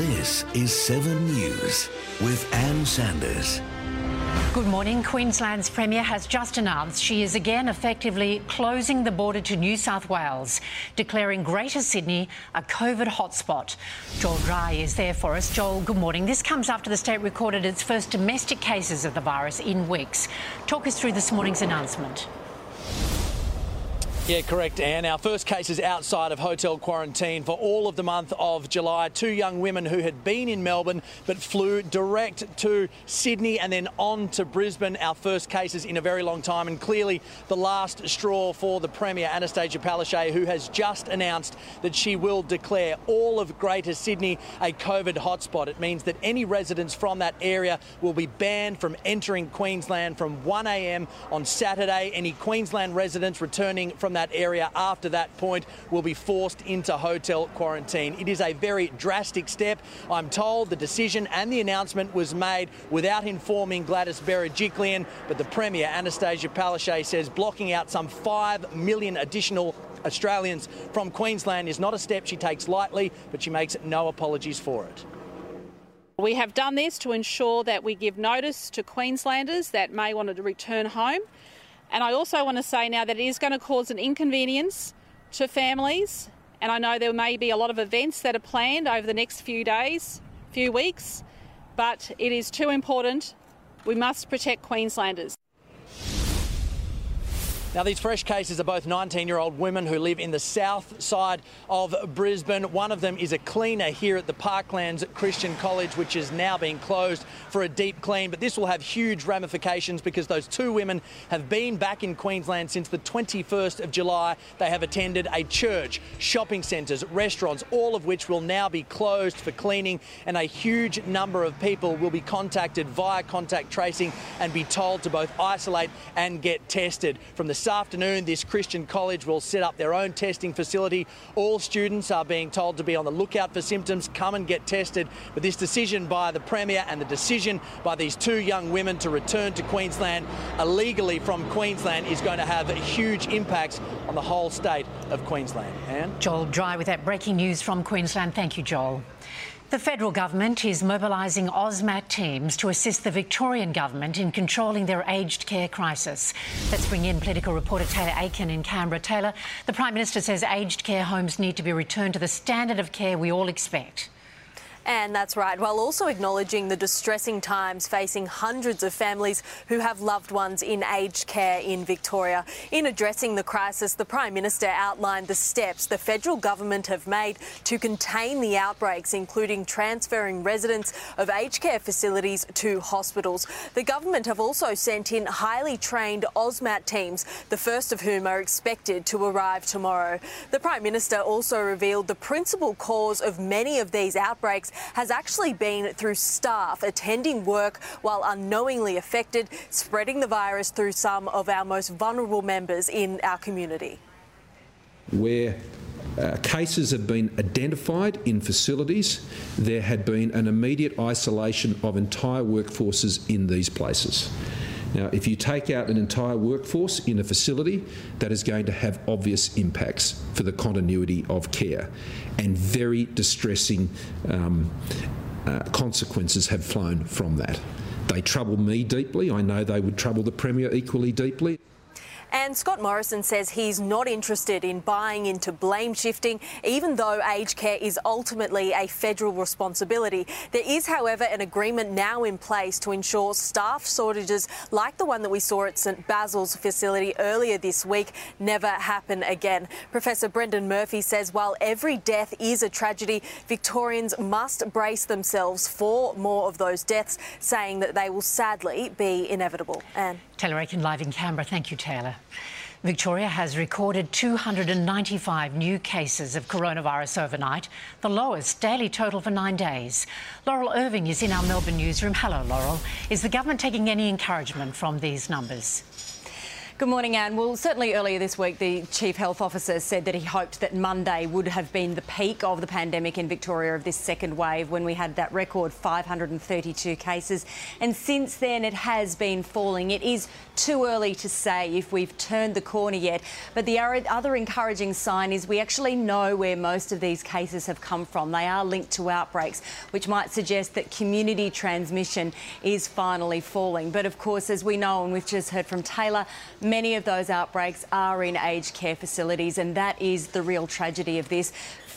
This is 7 News with Ann Sanders. Good morning. Queensland's Premier has just announced she is again effectively closing the border to New South Wales, declaring Greater Sydney a COVID hotspot. Joel Dry is there for us. Joel, good morning. This comes after the state recorded its first domestic cases of the virus in weeks. Talk us through this morning's announcement. Yeah, correct, Anne. Our first case is outside of hotel quarantine for all of the month of July. Two young women who had been in Melbourne but flew direct to Sydney and then on to Brisbane. Our first cases in a very long time, and clearly the last straw for the Premier, Annastacia Palaszczuk, who has just announced that she will declare all of Greater Sydney a COVID hotspot. It means that any residents from that area will be banned from entering Queensland from 1am on Saturday. Any Queensland residents returning from that area after that point will be forced into hotel quarantine. It is a very drastic step. I'm told the decision and the announcement was made without informing Gladys Berejiklian, but the Premier, Annastacia Palaszczuk, says blocking out some 5 million additional Australians from Queensland is not a step she takes lightly, but she makes no apologies for it. We have done this to ensure that we give notice to Queenslanders that may want to return home. And I also want to say now that it is going to cause an inconvenience to families. And I know there may be a lot of events that are planned over the next few days, few weeks, but it is too important. We must protect Queenslanders. Now, these fresh cases are both 19 year old women who live in the south side of Brisbane. One of them is a cleaner here at the Parklands Christian College, which is now being closed for a deep clean. But this will have huge ramifications because those two women have been back in Queensland since the 21st of July. They have attended a church, shopping centres, restaurants, all of which will now be closed for cleaning. And a huge number of people will be contacted via contact tracing and be told to both isolate and get tested. From the this afternoon, this Christian college will set up their own testing facility. All students are being told to be on the lookout for symptoms, come and get tested. But this decision by the Premier and the decision by these two young women to return to Queensland illegally from Queensland is going to have huge impacts on the whole state of Queensland. Anne? Joel Dry with that breaking news from Queensland. Thank you, Joel. The federal government is mobilising AUSMAT teams to assist the Victorian government in controlling their aged care crisis. Let's bring in political reporter Taylor Aiken in Canberra. Taylor, the Prime Minister says aged care homes need to be returned to the standard of care we all expect. And that's right, while also acknowledging the distressing times facing hundreds of families who have loved ones in aged care in Victoria. In addressing the crisis, the Prime Minister outlined the steps the federal government have made to contain the outbreaks, including transferring residents of aged care facilities to hospitals. The government have also sent in highly trained AUSMAT teams, the first of whom are expected to arrive tomorrow. The Prime Minister also revealed the principal cause of many of these outbreaks has actually been through staff attending work while unknowingly affected, spreading the virus through some of our most vulnerable members in our community. Where uh, cases have been identified in facilities, there had been an immediate isolation of entire workforces in these places. Now, if you take out an entire workforce in a facility, that is going to have obvious impacts for the continuity of care, and very distressing um, uh, consequences have flown from that. They trouble me deeply. I know they would trouble the Premier equally deeply. And Scott Morrison says he's not interested in buying into blame shifting, even though aged care is ultimately a federal responsibility. There is, however, an agreement now in place to ensure staff shortages like the one that we saw at St Basil's facility earlier this week never happen again. Professor Brendan Murphy says while every death is a tragedy, Victorians must brace themselves for more of those deaths, saying that they will sadly be inevitable. Anne. Taylor Aiken live in Canberra. Thank you, Taylor. Victoria has recorded 295 new cases of coronavirus overnight, the lowest daily total for nine days. Laurel Irving is in our Melbourne newsroom. Hello, Laurel. Is the government taking any encouragement from these numbers? Good morning, Anne. Well, certainly earlier this week, the Chief Health Officer said that he hoped that Monday would have been the peak of the pandemic in Victoria of this second wave when we had that record 532 cases. And since then, it has been falling. It is too early to say if we've turned the corner yet. But the other encouraging sign is we actually know where most of these cases have come from. They are linked to outbreaks, which might suggest that community transmission is finally falling. But of course, as we know, and we've just heard from Taylor, Many of those outbreaks are in aged care facilities, and that is the real tragedy of this.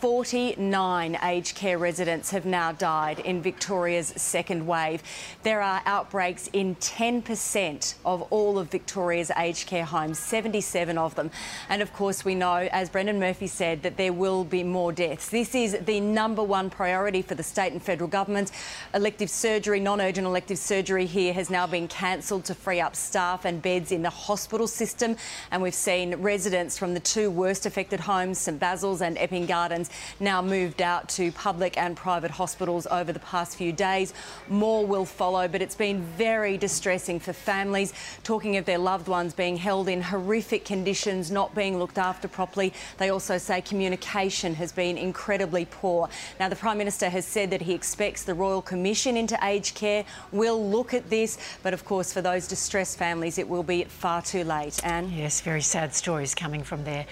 49 aged care residents have now died in Victoria's second wave. There are outbreaks in 10% of all of Victoria's aged care homes, 77 of them. And of course, we know, as Brendan Murphy said, that there will be more deaths. This is the number one priority for the state and federal governments. Elective surgery, non urgent elective surgery here has now been cancelled to free up staff and beds in the hospital system. And we've seen residents from the two worst affected homes, St Basil's and Epping Gardens, now moved out to public and private hospitals over the past few days. More will follow, but it's been very distressing for families talking of their loved ones being held in horrific conditions, not being looked after properly. They also say communication has been incredibly poor. Now, the Prime Minister has said that he expects the Royal Commission into aged care will look at this, but of course, for those distressed families, it will be far too late. Anne? Yes, very sad stories coming from there.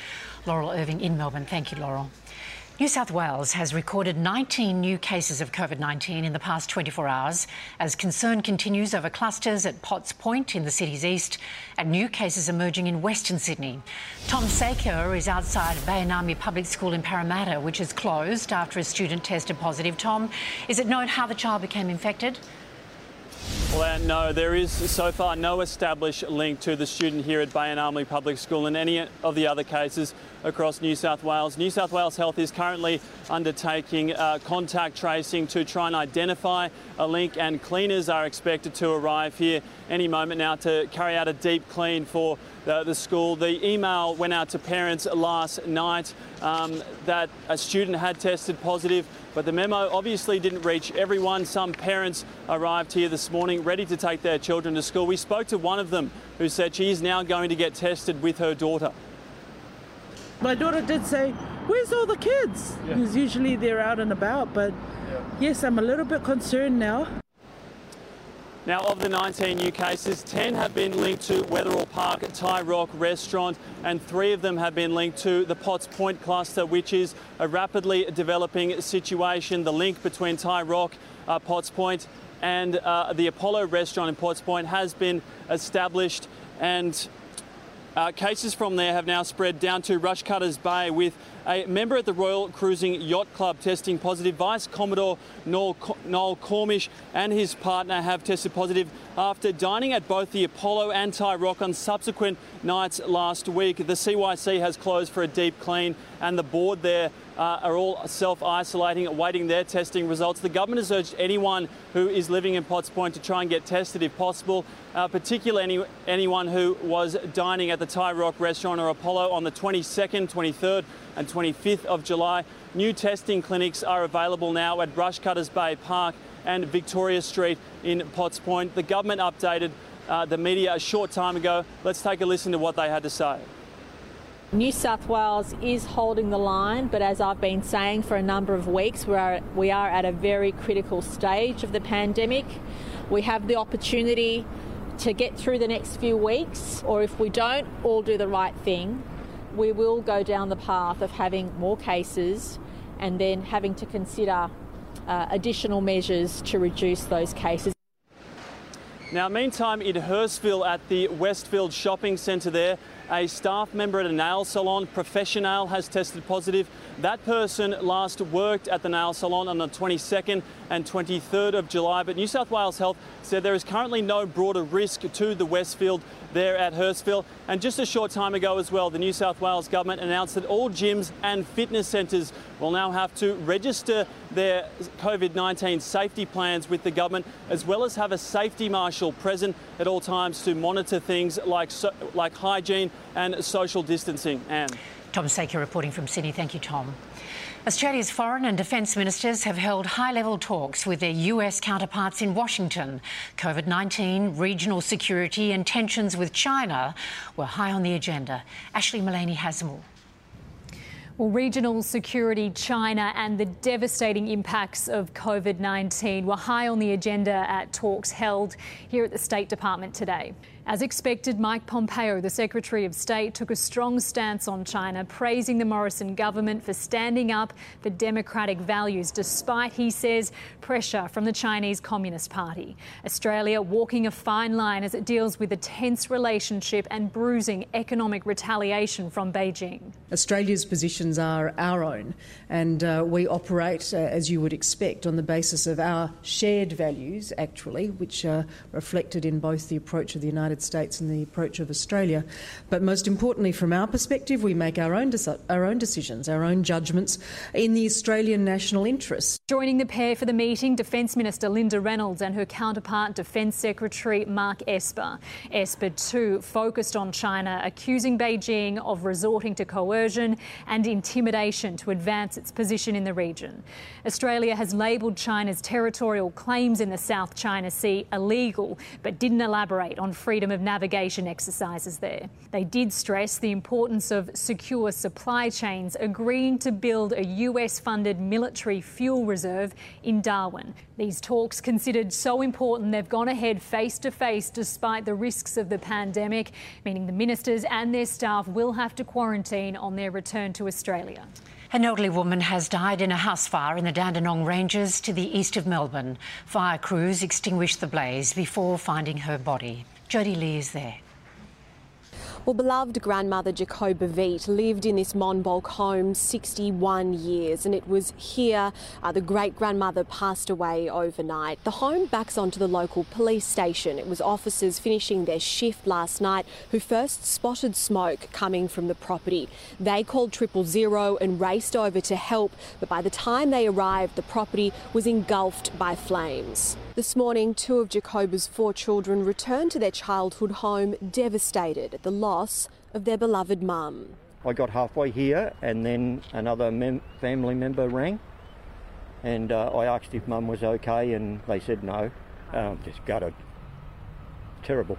Laurel Irving in Melbourne. Thank you, Laurel. New South Wales has recorded 19 new cases of COVID 19 in the past 24 hours as concern continues over clusters at Potts Point in the city's east and new cases emerging in Western Sydney. Tom Saker is outside Bayanami Public School in Parramatta, which is closed after a student tested positive. Tom, is it known how the child became infected? Well, no, there is so far no established link to the student here at Bayanami Public School in any of the other cases across New South Wales. New South Wales Health is currently undertaking uh, contact tracing to try and identify a link, and cleaners are expected to arrive here any moment now to carry out a deep clean for the, the school. The email went out to parents last night um, that a student had tested positive but the memo obviously didn't reach everyone. Some parents arrived here this morning ready to take their children to school. We spoke to one of them who said she is now going to get tested with her daughter. My daughter did say, Where's all the kids? Yeah. Because usually they're out and about, but yeah. yes, I'm a little bit concerned now. Now, of the 19 new cases, 10 have been linked to Wetherill Park Thai Rock restaurant, and three of them have been linked to the Potts Point cluster, which is a rapidly developing situation. The link between Thai Rock, uh, Potts Point, and uh, the Apollo restaurant in Potts Point has been established, and uh, cases from there have now spread down to Rushcutters Bay with a member at the Royal Cruising Yacht Club testing positive. Vice Commodore Noel, Noel Cornish and his partner have tested positive after dining at both the Apollo and Thai Rock on subsequent nights last week. The CYC has closed for a deep clean and the board there uh, are all self-isolating, awaiting their testing results. The government has urged anyone who is living in Potts Point to try and get tested if possible, uh, particularly any, anyone who was dining at the Thai Rock restaurant or Apollo on the 22nd, 23rd and 25th of July. New testing clinics are available now at Rushcutters Bay Park and Victoria Street in Potts Point. The government updated uh, the media a short time ago. Let's take a listen to what they had to say. New South Wales is holding the line, but as I've been saying for a number of weeks, we are, we are at a very critical stage of the pandemic. We have the opportunity to get through the next few weeks, or if we don't all do the right thing, we will go down the path of having more cases and then having to consider uh, additional measures to reduce those cases. Now, meantime, in Hurstville at the Westfield Shopping Centre there, A staff member at a nail salon, Professional, has tested positive. That person last worked at the nail salon on the 22nd and 23rd of July, but New South Wales Health said there is currently no broader risk to the Westfield there at Hurstville. And just a short time ago as well, the New South Wales government announced that all gyms and fitness centres will now have to register their COVID 19 safety plans with the government, as well as have a safety marshal present at all times to monitor things like, like hygiene and social distancing. Anne. Tom Saker reporting from Sydney. Thank you, Tom. Australia's foreign and defence ministers have held high level talks with their US counterparts in Washington. COVID 19, regional security, and tensions with China were high on the agenda. Ashley Mullaney has more. Well, regional security, China, and the devastating impacts of COVID 19 were high on the agenda at talks held here at the State Department today. As expected, Mike Pompeo, the Secretary of State, took a strong stance on China, praising the Morrison government for standing up for democratic values, despite, he says, pressure from the Chinese Communist Party. Australia walking a fine line as it deals with a tense relationship and bruising economic retaliation from Beijing. Australia's positions are our own, and uh, we operate, uh, as you would expect, on the basis of our shared values, actually, which are reflected in both the approach of the United United States and the approach of Australia. But most importantly, from our perspective, we make our own, our own decisions, our own judgments in the Australian national interest. Joining the pair for the meeting, Defence Minister Linda Reynolds and her counterpart, Defence Secretary Mark Esper. Esper, too, focused on China, accusing Beijing of resorting to coercion and intimidation to advance its position in the region. Australia has labelled China's territorial claims in the South China Sea illegal, but didn't elaborate on freedom freedom of navigation exercises there. They did stress the importance of secure supply chains, agreeing to build a US funded military fuel reserve in Darwin. These talks, considered so important, they've gone ahead face to face despite the risks of the pandemic, meaning the ministers and their staff will have to quarantine on their return to Australia. An elderly woman has died in a house fire in the Dandenong Ranges to the east of Melbourne. Fire crews extinguished the blaze before finding her body. Jody Lee is there. Well, beloved grandmother Jacoba Veet lived in this Monbulk home 61 years, and it was here uh, the great grandmother passed away overnight. The home backs onto the local police station. It was officers finishing their shift last night who first spotted smoke coming from the property. They called triple zero and raced over to help, but by the time they arrived, the property was engulfed by flames. This morning, two of Jacoba's four children returned to their childhood home devastated at the loss of their beloved mum. I got halfway here and then another mem- family member rang and uh, I asked if mum was okay and they said no. Um, just gutted. Terrible.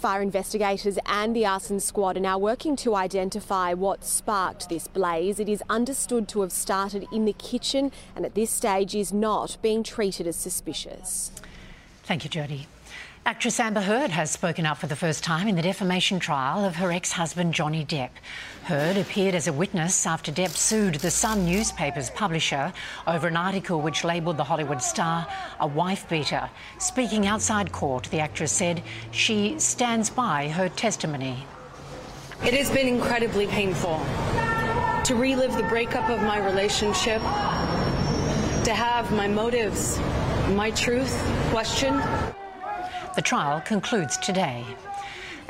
Fire investigators and the arson squad are now working to identify what sparked this blaze. It is understood to have started in the kitchen and at this stage is not being treated as suspicious. Thank you, Jody. Actress Amber Heard has spoken up for the first time in the defamation trial of her ex husband Johnny Depp. Heard appeared as a witness after Depp sued the Sun newspaper's publisher over an article which labelled the Hollywood star a wife beater. Speaking outside court, the actress said she stands by her testimony. It has been incredibly painful to relive the breakup of my relationship, to have my motives, my truth questioned. The trial concludes today.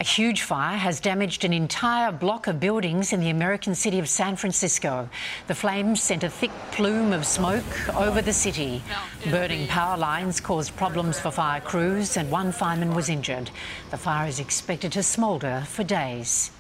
A huge fire has damaged an entire block of buildings in the American city of San Francisco. The flames sent a thick plume of smoke over the city. Burning power lines caused problems for fire crews, and one fireman was injured. The fire is expected to smoulder for days.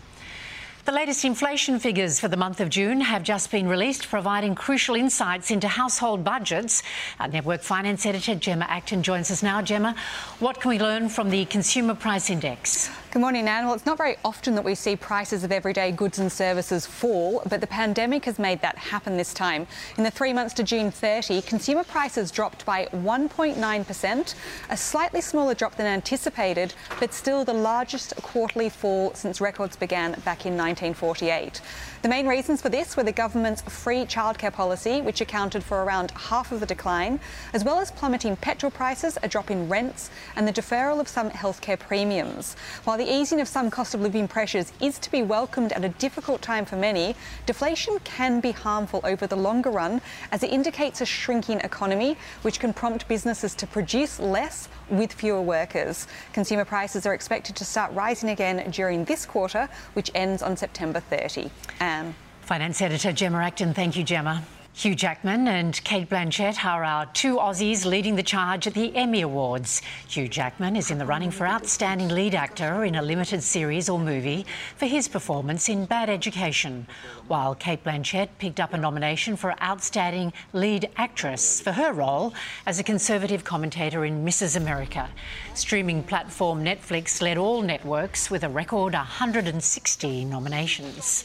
The latest inflation figures for the month of June have just been released, providing crucial insights into household budgets. Our Network Finance Editor Gemma Acton joins us now. Gemma, what can we learn from the Consumer Price Index? Good morning, Nan. Well, it's not very often that we see prices of everyday goods and services fall, but the pandemic has made that happen this time. In the three months to June 30, consumer prices dropped by 1.9%, a slightly smaller drop than anticipated, but still the largest quarterly fall since records began back in 1948. The main reasons for this were the government's free childcare policy, which accounted for around half of the decline, as well as plummeting petrol prices, a drop in rents, and the deferral of some healthcare premiums. While the easing of some cost of living pressures is to be welcomed at a difficult time for many, deflation can be harmful over the longer run as it indicates a shrinking economy, which can prompt businesses to produce less with fewer workers. Consumer prices are expected to start rising again during this quarter, which ends on September 30. Anne. Finance editor Gemma Acton. Thank you, Gemma. Hugh Jackman and Cate Blanchett are our two Aussies leading the charge at the Emmy Awards. Hugh Jackman is in the running for Outstanding Lead Actor in a limited series or movie for his performance in Bad Education, while Cate Blanchett picked up a nomination for Outstanding Lead Actress for her role as a conservative commentator in Mrs. America. Streaming platform Netflix led all networks with a record 160 nominations.